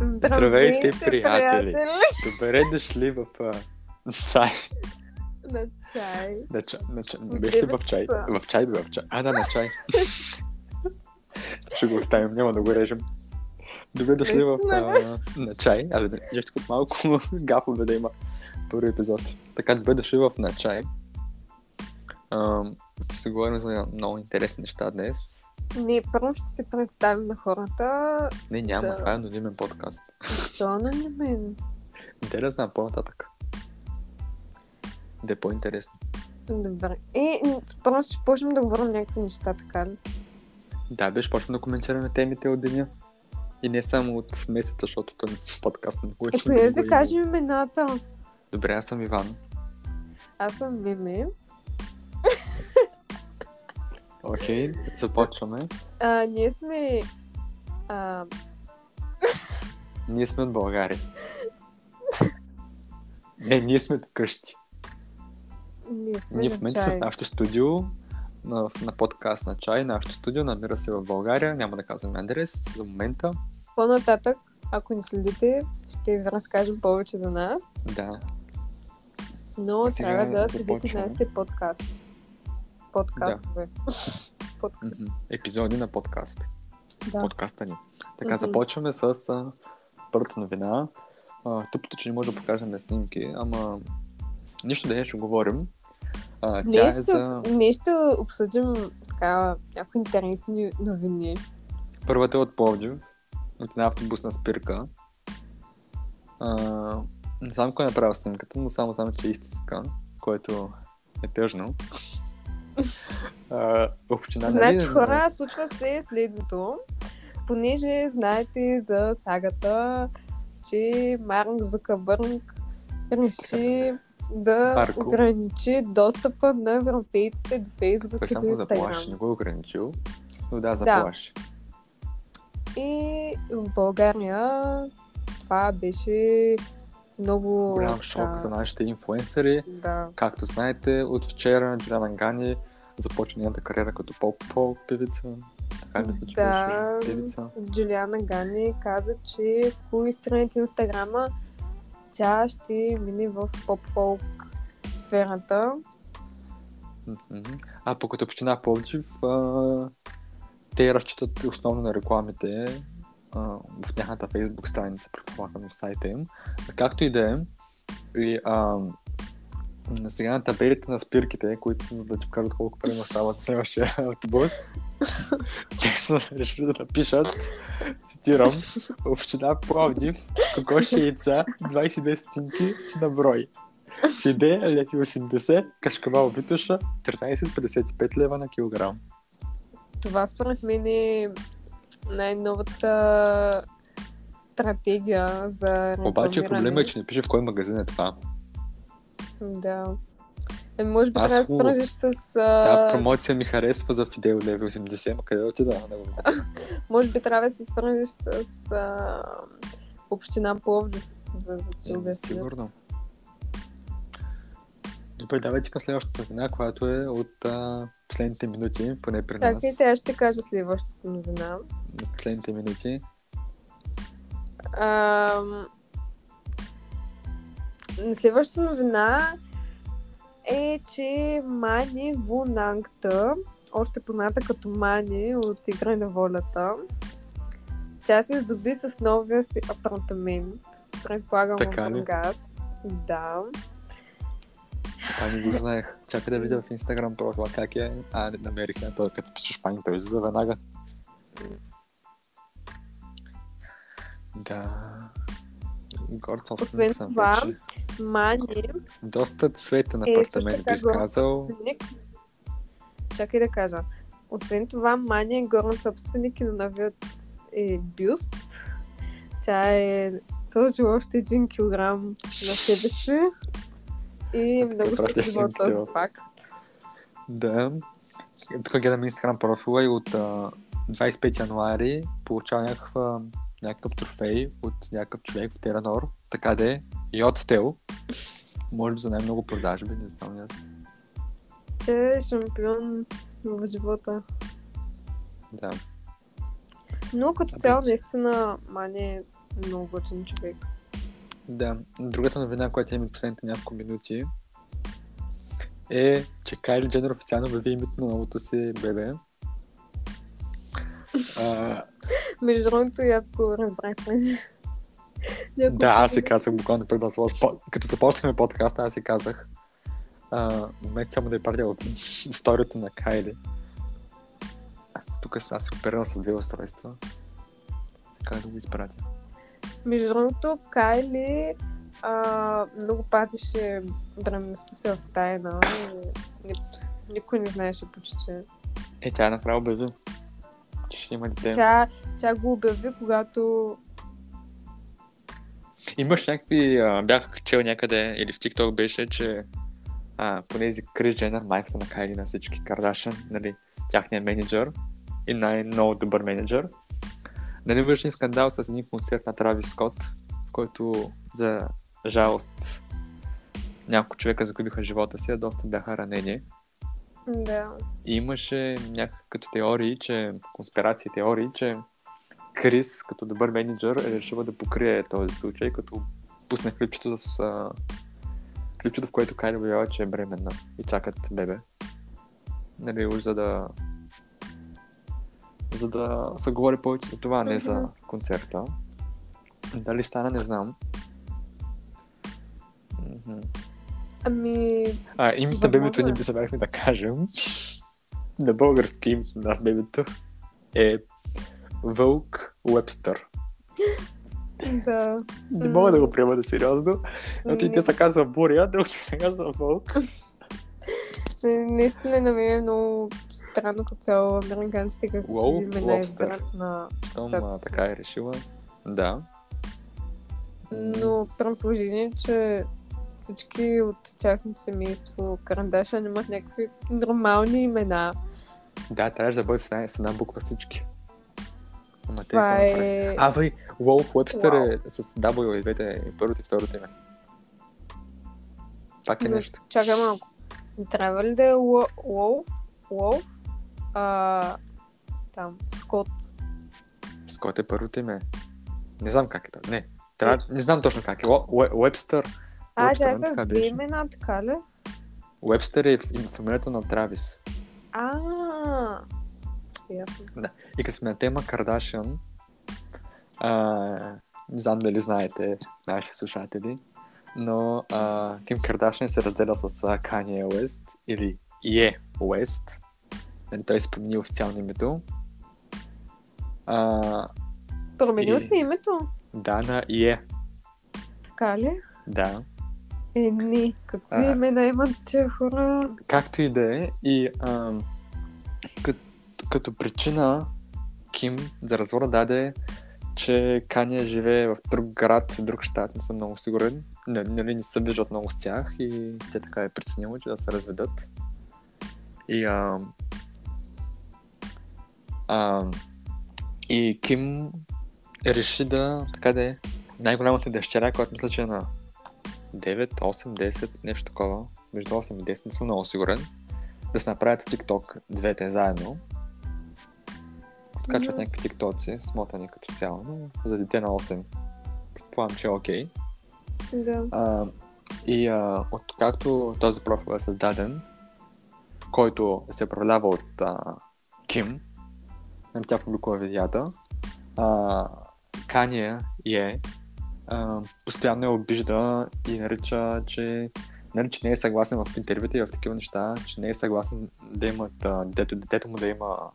Здравейте, приятели! Добре дошли в а, чай. На чай. На чай. На чай. Не беше ли в чай? В чай бе, в чай. А, да, на чай. Ще го оставим, няма да го режем. Добре дошли в а, на чай. Абе, нещо като малко гафове да има първи епизод. Така, добре дошли в на чай. Ще се говорим за много интересни неща днес. Не, първо ще се представим на хората. Не, няма, Да. това е анонимен подкаст. Що анонимен? Те да знам по-нататък. Да е по-интересно. Добре. И м, първо ще почнем да говорим някакви неща, така ли? Да, беше почвам да коментираме темите от деня. И не само от месеца, защото той подкаст не го Ето, да кажем имената. Добре, аз съм Иван. Аз съм Мими. Окей, започваме. А, ние сме... А, Ние сме от България. Не, ние сме вкъщи. ние сме Ние в момента сме в нашото студио, на, на подкаст на чай. Нашето студио намира се в България. Няма да казваме адрес за момента. По-нататък, ако ни следите, ще ви разкажем повече за нас. Да. Но сега трябва да следите нашите подкасти. Подкастове. Подкаст. Мгм. Епизоди на подкаст. Да. подкаста ни. Така, Мгм. започваме с а, първата новина. А, тъпото, че не може да покажем снимки, ама нищо да не ще говорим. А, тя е Ние ще, за ще обсъдим така, някои интересни новини. първата е от Пловдив, от една автобусна спирка. А, не знам кой е направил снимката, но само знам, че е истинска, което е тъжно. А, община, нали? Значи хора, случва се следното. Понеже знаете за сагата, че Марк Зукърбърг реши да Марко. ограничи достъпа на европейците до Фейсбук Той и до заплаши, не Инстаграм. го е ограничил. Но да, заплаши. И в България това беше много... Голям шок така, за нашите инфуенсъри. Да. Както знаете, от вчера Джуляна Гани започна нейната кариера като поп-поп певица. Така мисля, че Да. беше певица. Джулиана Гани каза, че по страници Инстаграма тя ще мине в поп-фолк сферата. А пък от община Пловдив, те разчитат основно на рекламите а, в тяхната фейсбук страница, предполагам в сайта им. Както и да е, и, а, сега на табелите на спирките, които са за да ти покажат колко пари му стават в следващия автобус, те са решили да напишат, цитирам, Община Пловдив, кокоши яйца, 22 стотинки на брой. Фиде, леви 80, кашкавал витуша, 13,55 лева на килограм. Това според мен е най-новата стратегия за Обаче проблема е, че не пише в кой магазин е това. Да. Е, може би Аз трябва да свържеш с... А... промоция ми харесва за Фидел леви 80, ма къде отида? Може би трябва да се свържеш с а... община Пловдив, за да си обяснят. Сигурно. Добре, давайте към следващата новина, която е от а, последните минути, поне при нас. Чакайте, аз ще кажа следващата новина. Последните минути. Ам, Следващата новина е, че Мани Вунангта, още позната като Мани от Игра на волята, тя се здоби с новия си апартамент. Предполагам Така. Да. Не го знаех. Чакай да видя в Инстаграм профила как е. А, не намерих я. Той като пишеш пани, той излиза веднага. Да. Горд Освен съм това, вече. Мани Доста цветен е апартамент бих казал. собственик. Чакай да кажа. Освен това, Мани е горен собственик и на новият е бюст. Тя е сложила още един килограм на себе си. И много праща щастлива от този факт. Да. Тук гледам Инстаграм профила и от а, 25 януари получава някаква, някакъв трофей от някакъв човек в Теранор. Така да е. И от Тел. Може би за най-много продажби, не знам аз. Тя е шампион в живота. Да. Но като цяло, наистина, Мани е много готин човек. Да. Другата новина, която имаме последните няколко минути е, че Кайли Дженър официално обяви името на новото си бебе. А, Между другото, и аз го разбрах през. да, аз си казах буквално преди да Като започнахме подкаста, аз си казах. Момент само да я пратя в историята на Кайли. Тук сега се оперирам с две устройства. Как да го изпратя? Между другото, Кайли а, много пазеше бременността си в тайна. и ни- Никой не знаеше почти. Е, тя направо обяви, че ще има дете. Тя, тя го обяви, когато Имаш някакви, а, бях чел някъде, или в TikTok беше, че а, понези Крис Дженър, майката на Кайли на всички Кардашан, нали, тяхният менеджер и най-много добър менеджер, нали един скандал с един концерт на Травис Скот, в който за жалост няколко човека загубиха живота си, а доста бяха ранени. да, И имаше някакви като теории, че конспирации теории, че Крис, като добър менеджер, е решила да покрие този случай, като пусне клипчето с а, клипчето, в което Кайли обявява, че е бременна и чакат бебе. Нали, уж за да за да се говори повече за това, не за концерта. Дали стана, не знам. Ами А, името на бебето ни е. би забравихме да кажем. на български името на бебето е Вълк Уебстър. да. Не мога да го приема на сериозно. Но ти Не- те се казва Буря, другото се казва Вълк. Не- Наистина на мен е много странно като цяло американците какви Уолф, имена избират на... Щом така е решила. Да. Но при положение, че всички от тяхното семейство Карандаша имат някакви нормални имена. Да, трябваше да бъде с една, буква всички. Ама те Това направиха? е... А, бе, Уолф Уебстър е с W и двете, и първото и второто име. Пак е Но нещо. Чакай малко. Трябва ли да е Уолф? Уолф? А, там, Скот. Скот е първото име. Не знам как е това. Не. Трябва... Не знам точно как е. Уебстър. А, тя е с две имена, така ли? Уебстър е в- фамилията на Травис. А, ясно. И като сме на тема Кардашиан, а, не знам дали знаете, наши слушатели, но а, Ким Кардашиан се разделя с а, Kanye West или Е Уест. Нали, той си промени официално името. А, Променил И- си името? да, на Е. Така ли? Да. Е, не. Какви А. имена имат тия хора? Както и да е, и ам, като, като причина Ким за развода даде, че Кания живее в друг град, в друг щат, не съм много сигурен. Н- Нали не се виждат много с тях и тя така е преценила, че да се разведат. И ам, ам, и Ким реши да, така да е, най-голямата дъщеря, която мисля, че е на 9, 8, 10, нещо такова, между 8 и 10, не съм много сигурен, да се направят TikTok двете заедно. Откачват Мгм. някакви тиктоци, смотани като цяло, но за дете на 8 предполагам, че е окей. Да. А, и а, откакто този профил е създаден, който се управлява от а, Ким, нали, тя публикува видеята, а, Кания е а, постоянно я обижда и нарича, че, нали, че не е съгласен в интервюта и в такива неща, че не е съгласен да имат а, детето, детето му да има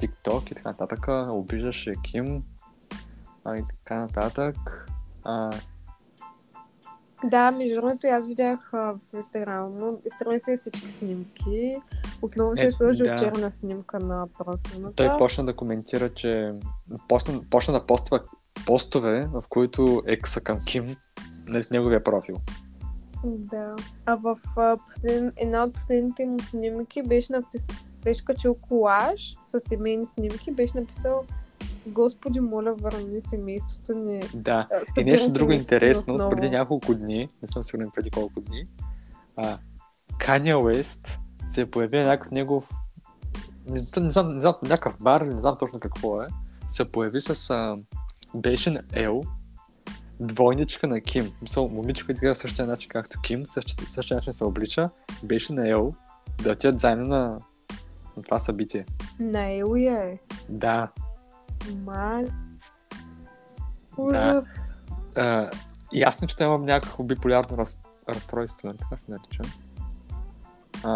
TikTok и така нататък. Обиждаше Ким а, и така нататък. А, Да, между другото, аз видях а, в Инстаграм му, изтръгна се всички снимки. Отново се Е, е сложил да. черна снимка на профилната. Той почна да коментира, че почна, почна да поства постове, в които екса към Ким нали, в неговия профил. Да. А в а, послед... една от последните му снимки беше, напис... беше качил колаж с семейни снимки, беше написал Господи, моля, върни семейството ни. Да. А, И нещо друго интересно, отново. преди няколко дни, не съм сигурен преди колко дни, а, Kanye West се е появил някакъв негов не, знам- не, знам, не знам, някакъв бар, не знам точно какво е, се появи с а, беше на Ел, двойничка на Ким. Мисъл, момичка изглежда същия начин както Ким, същия, същия начин се облича, беше на Ел да отидат заедно на, на това събитие. На Елуя е. Да. Май. Ужас. А, ясно, че имам някакво биполярно раз, разстройство, нали така се нарича. А,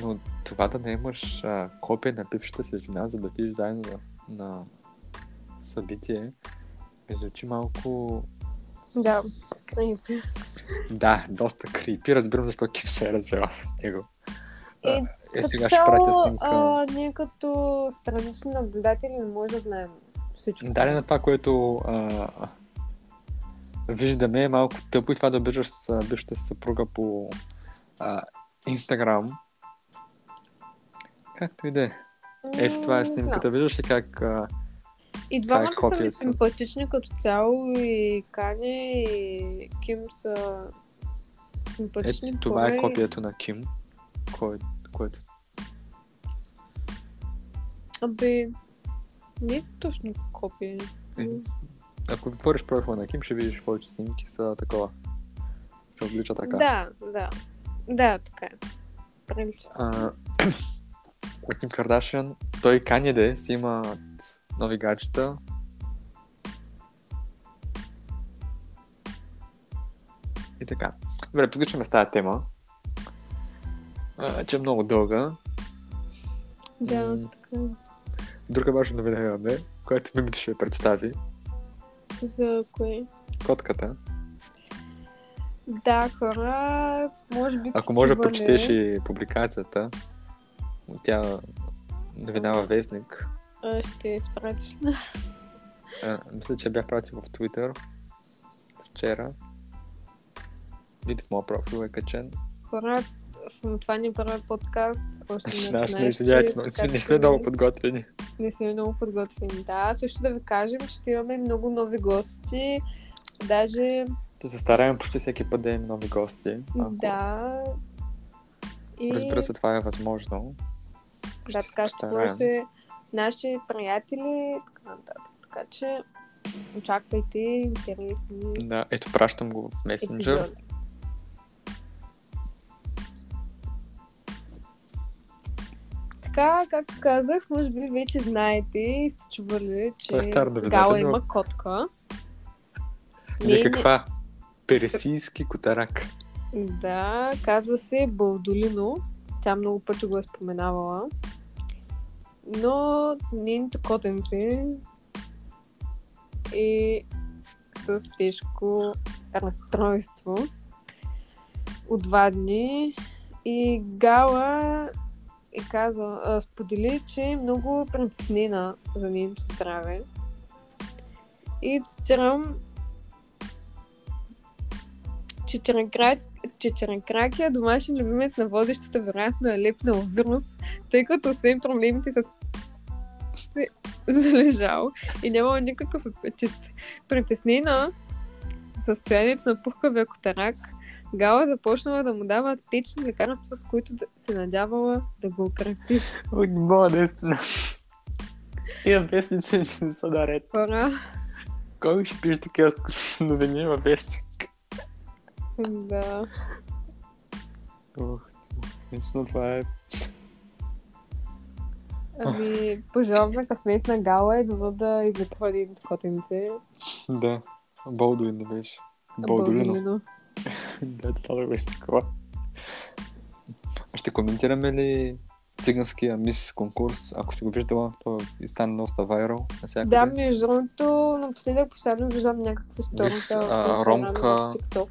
но това да не имаш а, копия на бившата си жена, за да отидеш заедно на, на събитие, ми звучи малко... Да, крипи. Да, доста крипи. Разбирам защо Ким се е развела с него. Е, А, е, Като сега ще пратя цяло, снимка. а, ние като странични наблюдатели не може да знаем всичко. Дали на това, което а, виждаме е малко тъпо и това да обиждаш с бившата съпруга по а, Инстаграм. Както и да е. Ето това е снимката. Виждаш ли как... А, И е двамата са ми симпатични като цяло и Кане и Ким са симпатични. е, това е и- копието на Ким, кое, което... Абе, не е точно копия. Е, Ако отвориш профила на Ким, ще видиш повече снимки са такова. Се облича така. Да, да. Да, така е. Прилича. А, Ким Кардашиан, той и де си имат нови гаджета. И така. Добре, приключваме с тази тема. А, че е много дълга. Да, м. така. Друга важна новина имаме, която Мимито ще представи. За кое? Котката. Да, хора, може би Ако може да прочетеш и публикацията. Тя новина във вестник. А, ще изпратиш. Мисля, че бях пратил в Twitter вчера. Вид в моя профил е качен. Хора, това ни първи подкаст. Още не знаеш, не извинявайте, че но не сме много подготвени. Не сме много подготвени. Да, също да ви кажем, че ще имаме много нови гости. Даже, То се стараем почти всеки път да имаме нови гости. Ако, да. И, Разбира се, това е възможно. да, така ще се наши приятели и така нататък. Така че, очаквайте интересни Да, ето пращам го в месенджер. епизоди. Така, както казах, може би вече знаете и сте чували, че е стар новина, Гала но- има котка. Не Не, каква? Пересийски котарак. Да, казва се Балдолино. Тя много пъти го е споменавала. Но нейното котенце е с тежко разстройство от два дни. И Гала е казала, а, сподели, че е много притеснена за нейното здраве. И цитирам Чечеренкрак- Чечеренкракия, домашен любимец на водещата, вероятно е лепнал вирус, тъй като освен проблемите с се залежал и нямал никакъв апетит. Притеснена състоянието на пухкавия котарак, Гала започнала да му дава течни лекарства, с които да се надявала да го укрепи. Ой, не мога наистина. Тия вестници не са наред. Хора, Кой ще пише такива новини във вестник? да. Ох, наистина това е... Ами, на късмет на Гала и дано да излекува един котенце. Да. Болдуин не беше. Болдуино. Балдолино. да, това да беше такова. Ще коментираме ли циганския мис конкурс, ако си го виждала, то и стана доста вайрал. Да, между другото, напоследък постоянно виждам някакви Мис, сторита в а, Инстаграм Ромка. в TikTok.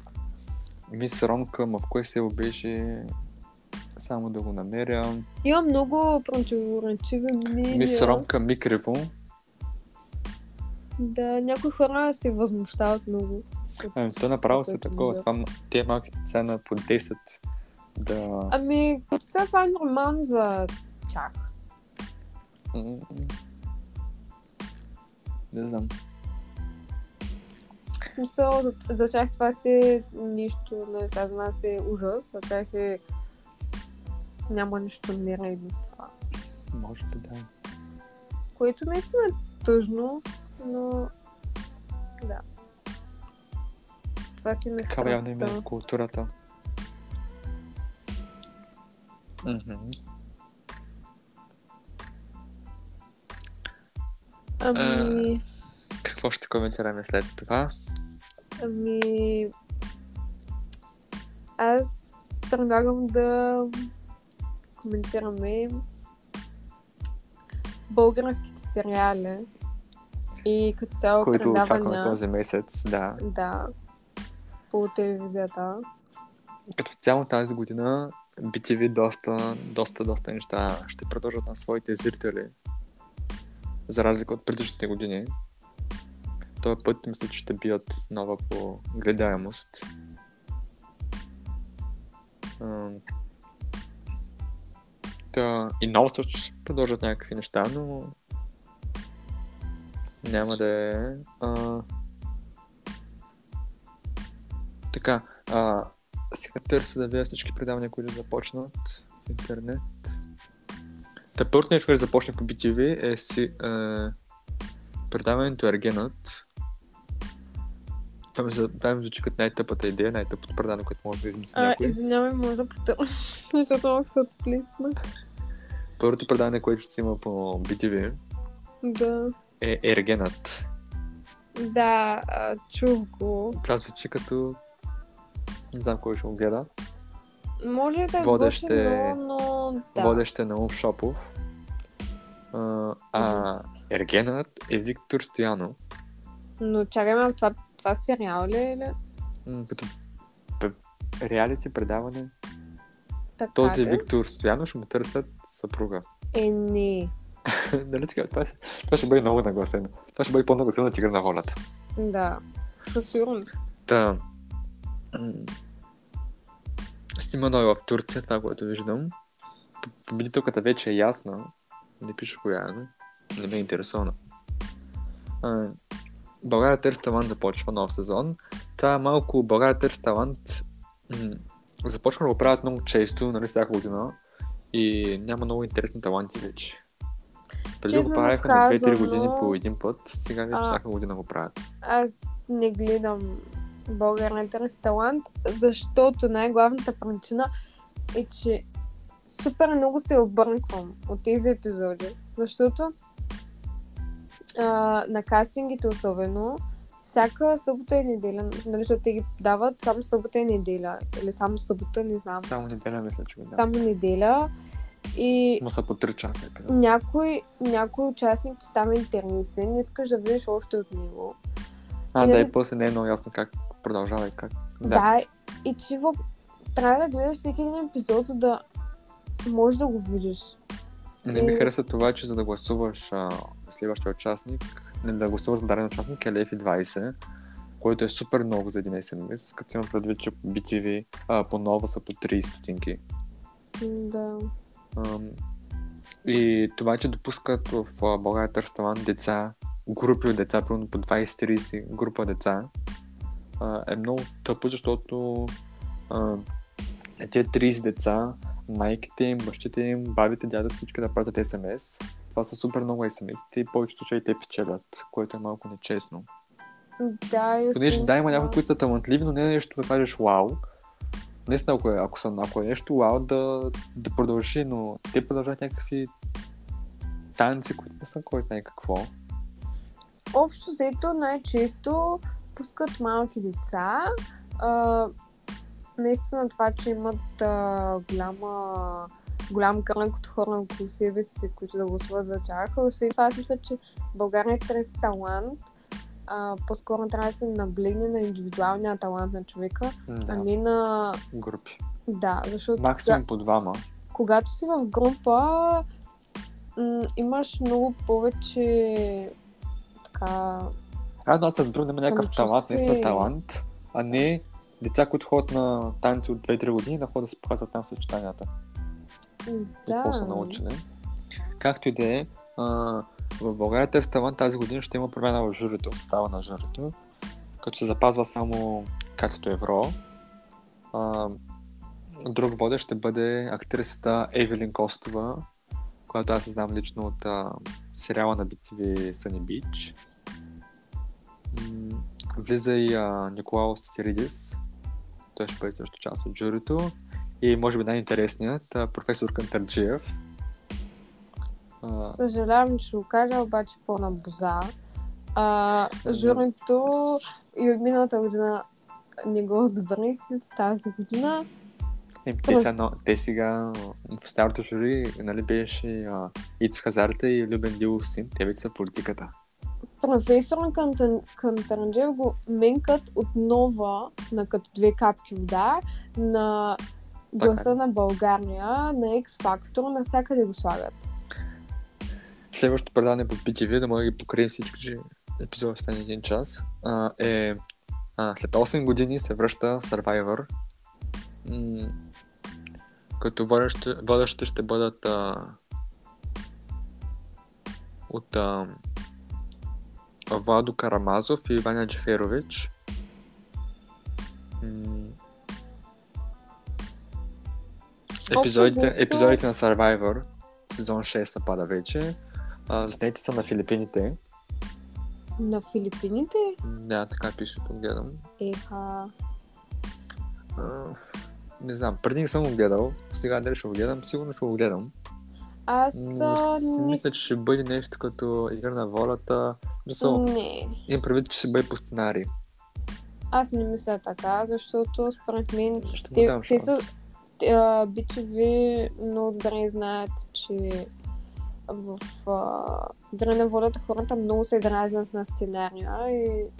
Мис Ромка, ма в кое село беше само да го намеря. Има много противоречиви мнения. Мис Ромка Микрево. Да, някои хора се възмущават много. Ами, то направо Което такова. Това, те малки деца на по 10 да... Ами, като сега това е нормално за тях. Не знам. В смисъл, за, за тях това си е нищо, нали, сега за нас е ужас, за тях е няма нищо нередно това. Може би да. Което наистина е тъжно, но Да. Това си ме Такава явно има страстта. и културата. Ами, Какво ще коментираме след това? ами... Аз предлагам да коментираме българските сериали и като цяло Които предавания. този месец, да. Да, по телевизията. Като цяло тази година BTV доста, доста, доста неща ще продължат на своите зрители. За разлика от предишните години. Този път мисля, че ще бият нова по гледаемост. Та, и много също ще продължат някакви неща, но няма да е. А... Така, а, сега търся да видя всички предавания, които започнат в интернет. Та първото нещо, което започна по BTV е си, е, предаването Ергенът. Това ми, това ми звучи като най-тъпата идея, най-тъпото предаване, което може да измисли А, някой. извинявай, може да потърсиш, защото малко се отплисна. Първото предаване, което ще има по BTV Да. е Ергенът. Да, чух го. Това звучи като... Не знам кой ще го гледа. Може да е Водещ е- но да. Водещ е Наум Шопов. А, а. Ергенът е Виктор Стоянов. Но чакай малко, това, това сериал ли е? като реалити предаване. Така Този ли? Виктор Стоянов ще му търсят съпруга. Е, не. нали така? Това ще, това ще бъде много нагласено. Това ще бъде по-нагласено от игра на волята. Да. Със сигурност. Та... м, Стимано е в Турция, това, което виждам. Победителката вече е ясна. Не пише коя е, но не ме интересува. А, България търси талант започва нов сезон. Това малко България търси талант м- започва да го правят много често, нали, всяка година. И няма много интересни таланти вече. Преди го правяха на 2-3 казано, години по един път, сега вече а, всяка година го правят. Аз не гледам Българ на интерес талант, защото най-главната причина е, че супер много се обърквам от тези епизоди. Защото а, на кастингите особено, всяка събота и неделя, нали, защото те ги дават само събота и неделя, или само събота, не знам. Само неделя мисля, че да. Само неделя. И Му са по 3 часа епизод. някой, някой участник става интересен, искаш да видиш още от него. А, да, нали- и после не е много ясно как продължава и как. Да, да и че в... трябва да гледаш всеки един епизод, за да можеш да го видиш. Не ми И- хареса това, че за да гласуваш а, следващия участник, не да гласуваш за даден участник е Лефи 20, който е супер много за един SMS, като имам предвид, че BTV а, по нова са по 30 стотинки. Да. Ам, и това, че допускат в а, България търси талант деца, групи от деца, примерно по 20-30 група деца, е много тъпо, защото а, тези 30 деца, майките им, бащите им, бабите, дядата, всички да пратят СМС. Това са супер много СМС. И повечето случаи те печелят, което е малко нечестно. Да, и Понеже да, има някои, които са талантливи, но не е нещо да кажеш вау. Наистина, ако е, ако, са, ако е нещо вау, да, да продължи, но те продължават някакви танци, които не са кой знае какво. Общо взето най-често пускат малки деца. А, наистина това, че имат а, голяма голям кръг от хора около себе си, които да гласуват за тях. А Освен това, аз мисля, че България търси талант. А, по-скоро трябва да се наблегне на индивидуалния талант на човека, а Да, не на... групи. Да, защото Максимум по двама. когато си в група, м- имаш много повече така... Радно аз разбирам да има някакъв талант, наистина талант, а не деца, които ходят на танци от 2-3 години, да ходят да се показват там съчетанията. Да, какво са научили. Както и да е, в България тест талант тази година ще има промяна в журито, в състава на журито, като се запазва само Катето Евро. А, друг водещ ще бъде актрисата Евелин Костова, която аз знам лично от а, сериала на BTV Sunny Beach. М, влиза и а, Николаус Цицеридис. Той ще бъде също част от журито. И може би най-интересният, а, професор Кантарджиев. А, Съжалявам, че го кажа, обаче пълна боза. А, журито и от миналата година не го одобрих тази година. Е, те, сега, но, те сега в старото жури нали, беше а, Ицо Хазарта и Любен Дилов син. Те вече са политиката. Професор на Кантан- Кантаранджев го менкат отново на като две капки вода на гласа Така на България, на X Factor, навсякъде го слагат. Следващото предаване по BTV, да може да ги покрием всички, че епизодът стане един час, а, е а, след 8 години се връща Survivor. М- като водещи, водещи ще бъдат а, от а, Владо Карамазов и Ваня Джеферович. Епизодите, епизодите на Survivor, сезон 6 напада вече. А, снети са на Филипините. На Филипините? Да, така пише, тук гледам. Еха. А, не знам, преди не съм го гледал. Сега дали ще го гледам, сигурно ще го гледам. Аз а, мисля, че ще бъде нещо като игра на волята. Мисъл, Не. имам предвид, че ще бъде по сценарий. Аз не мисля така, защото според мен Ще Те- те са- а, бичеви много добре знаят, че в а, на волята хората много се дразнят на сценария и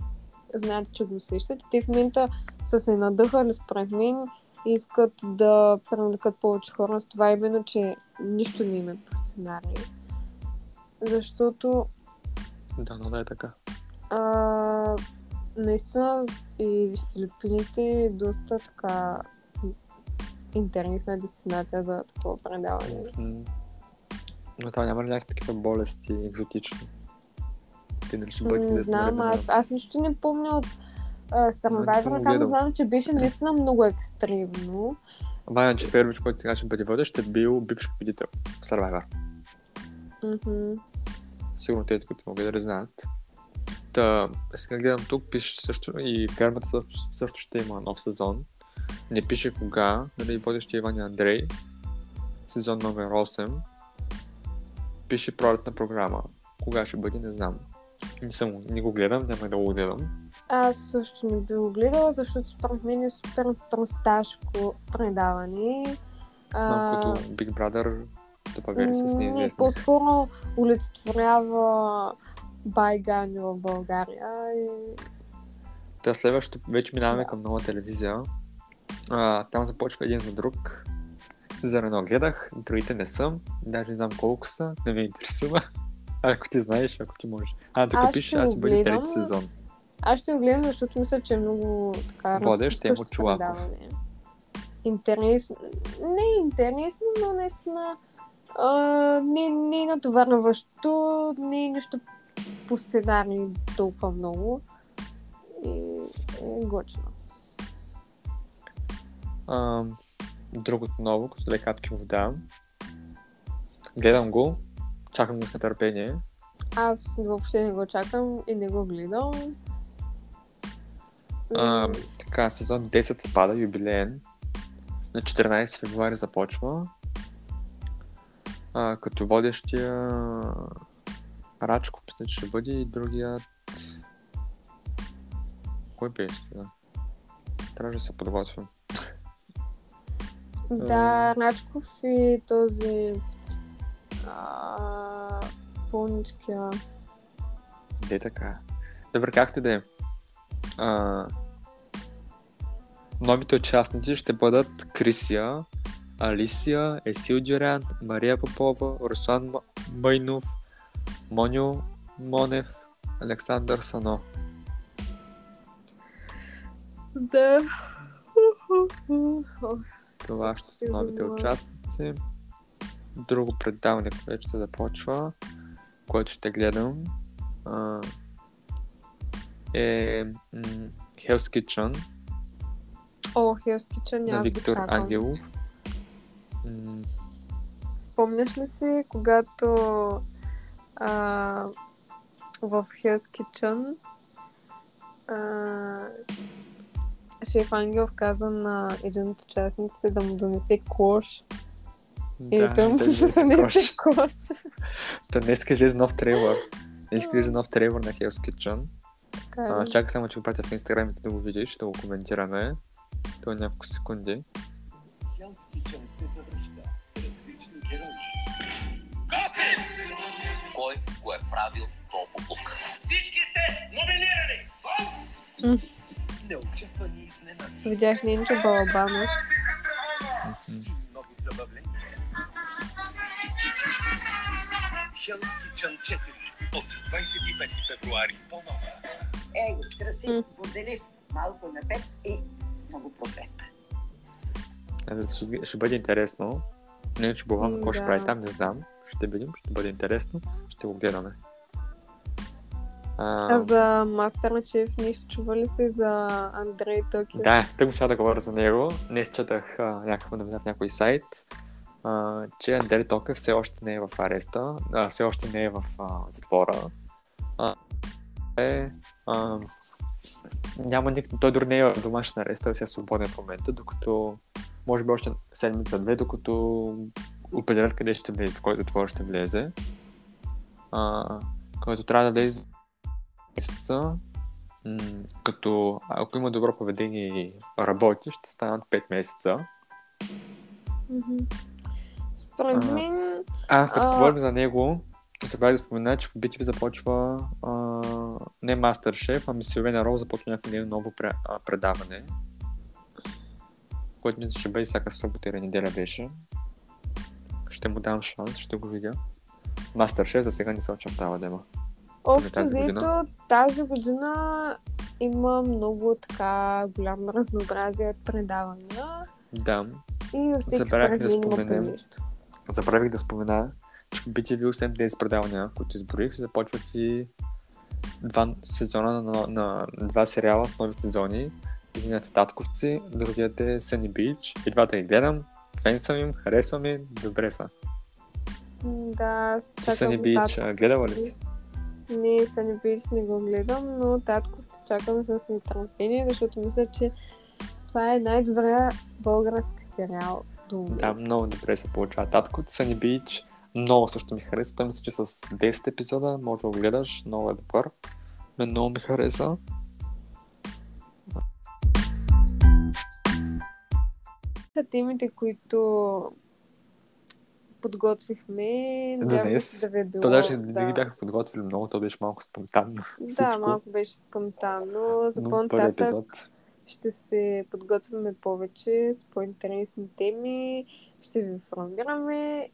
знаят, че го усещат. Те в момента са се надъхали, според мен, и искат да привлекат повече хора с това именно, че нищо не има по сценарий. Защото Да, да е така. а, наистина и Филипините е доста така интересна дестинация за такова предаване. М. Но там няма ли някакви такива болести екзотични? Те нали ще бъдат Не знам, времена? аз, аз нищо не помня от го там знам, че беше наистина много екстремно. Ваня Джеферович, който сега ще бъде водещ, е бил бивш победител в Survivor. Мгм. Сигурно тези, които могат да не знаят. Та, сега гледам тук, пише също и фермата също, също ще има нов сезон. Не пише кога, нали, водещи Иван и Андрей. Сезон номер 8. Пише пролетна програма. Кога ще бъде, не знам. Не, съм, не го гледам, няма да го гледам. Аз също не би го гледала, защото според мен е супер просташко предаване. Малко като Big Brother, да версия с не, неизвестни. по-скоро олицетворява байгани в България. И... Та следващото вече минаваме към нова телевизия. А, там започва един за друг. За едно гледах, другите не съм. Даже не знам колко са, не ме интересува. Ако ти знаеш, ако ти можеш. А, тук пише, аз го бъде трети сезон. Аз ще го гледам, защото мисля, че е много така Водещ е предаване. Интересно. Не е интересно, но наистина а, не, не е натоварващо, не е нищо по сценарий толкова много. И е готино. А, другото ново, като две капки вода. Гледам го, чакам го с нетърпение. Аз въобще не го чакам и не го гледам. А, така, сезон 10 пада, юбилеен. На 14 февруари започва. А, като водещия Рачков, мисля, че ще бъде и другият... Кой беше сега? Трябва да се подготвям. Да, Рачков и този а, пълничкия. Де така? Добре, както да е. А, новите участници ще бъдат Крисия, Алисия, Есил Дюрян, Мария Попова, Руслан Майнов, Моню Монев, Александър Сано. Да. Това ще са новите участници. Друго предаване, което ще започва, което ще гледам, е Hell's Kitchen О, Hell's Kitchen, на Виктор. Ангелов. Спомняш ли си, когато а, в Hell's Kitchen А, шеф Ангелов каза на един от участниците да му донесе кош. И той му да, да, донесе кош. Та днес излезе нов трейлър. Днес излезе нов трейлър на Hell's Kitchen. Така А, ли? чакай само, че го пратя в инстаграмите да го видиш, да го коментираме. То е няколко секунди. Kitchen се завръща с различни герои. Кой го е правил този буклук? Всички сте номинирани! М. Неочаквани изненади Видях Ненчо Балабанов. и много забавления. Hell's Kitchen 4 от 25 февруари по нова. Его, красив, М. поделив малко на теб и много. Е, Ще, ще бъде интересно. Не, че Богдан какво ще прави там, не знам. Ще видим, ще бъде интересно. Ще го гледаме. А, А за Мастерчеф нещо чува ли се за Андрей Токио? Да, тък ще да говоря за него. Днес четах някаква новина в някой сайт, а, че Андрей Токев все още не е в ареста, а, все още не е в а, затвора. А, е, а, няма ник... Той дори не е в домашен арест, той си е свободен в момента, докато може би още седмица-две, докато определят къде ще влезе, в кой затвор ще влезе. А, който трябва да влезе месеца, М, като ако има добро поведение и работи, ще станат 5 месеца. Мгм. Според А. мен, А, като А. говорим за него, забравя да спомена, че по BTV започва а, не Мастер-шеф, ами Силвена Роу започва някакво ново пре, а, предаване, което мисля, ще бъде всяка събота или неделя беше. Ще му дам шанс, ще го видя. Мастер-шеф за сега не се очертава да има. общо взето тази година има много така голямо разнообразие от предавания Да, и за всеки според да споменем. забравих да спомена, че по BTV освен тези предавания, които изброих, започват и два сезона на, на, на два сериала с нови сезони. Единият е Татковци, другият е Sunny Beach. И двата ги гледам, фен съм им, харесвам им, добре са. Да, аз Ти татковци а, гледала ли си. Не, Sunny Beach не го гледам, но татковци чакам с нетърпение, защото мисля, че това е най-добрия български сериал до момента. Да, много добре се получава. Татковци, Sunny Beach, много също ми хареса. Той мисля, че с 10 епизода може да го гледаш, много е добър. Мен много ми хареса. Са темите, които подготвихме. Надявам Днес? да ви е било. То даже да. не ги бяха подготвили много, то беше малко спонтанно. Да, всичко. малко беше спонтанно. За по-нататък ще се подготвяме повече с по-интересни теми. Ще ви информираме.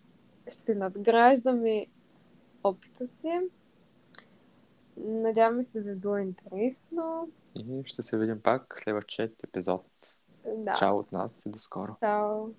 Ще надграждаме опита си. Надяваме се да ви е било интересно. И ще се видим пак следващия епизод. Да. Чао от нас и до скоро. Чао.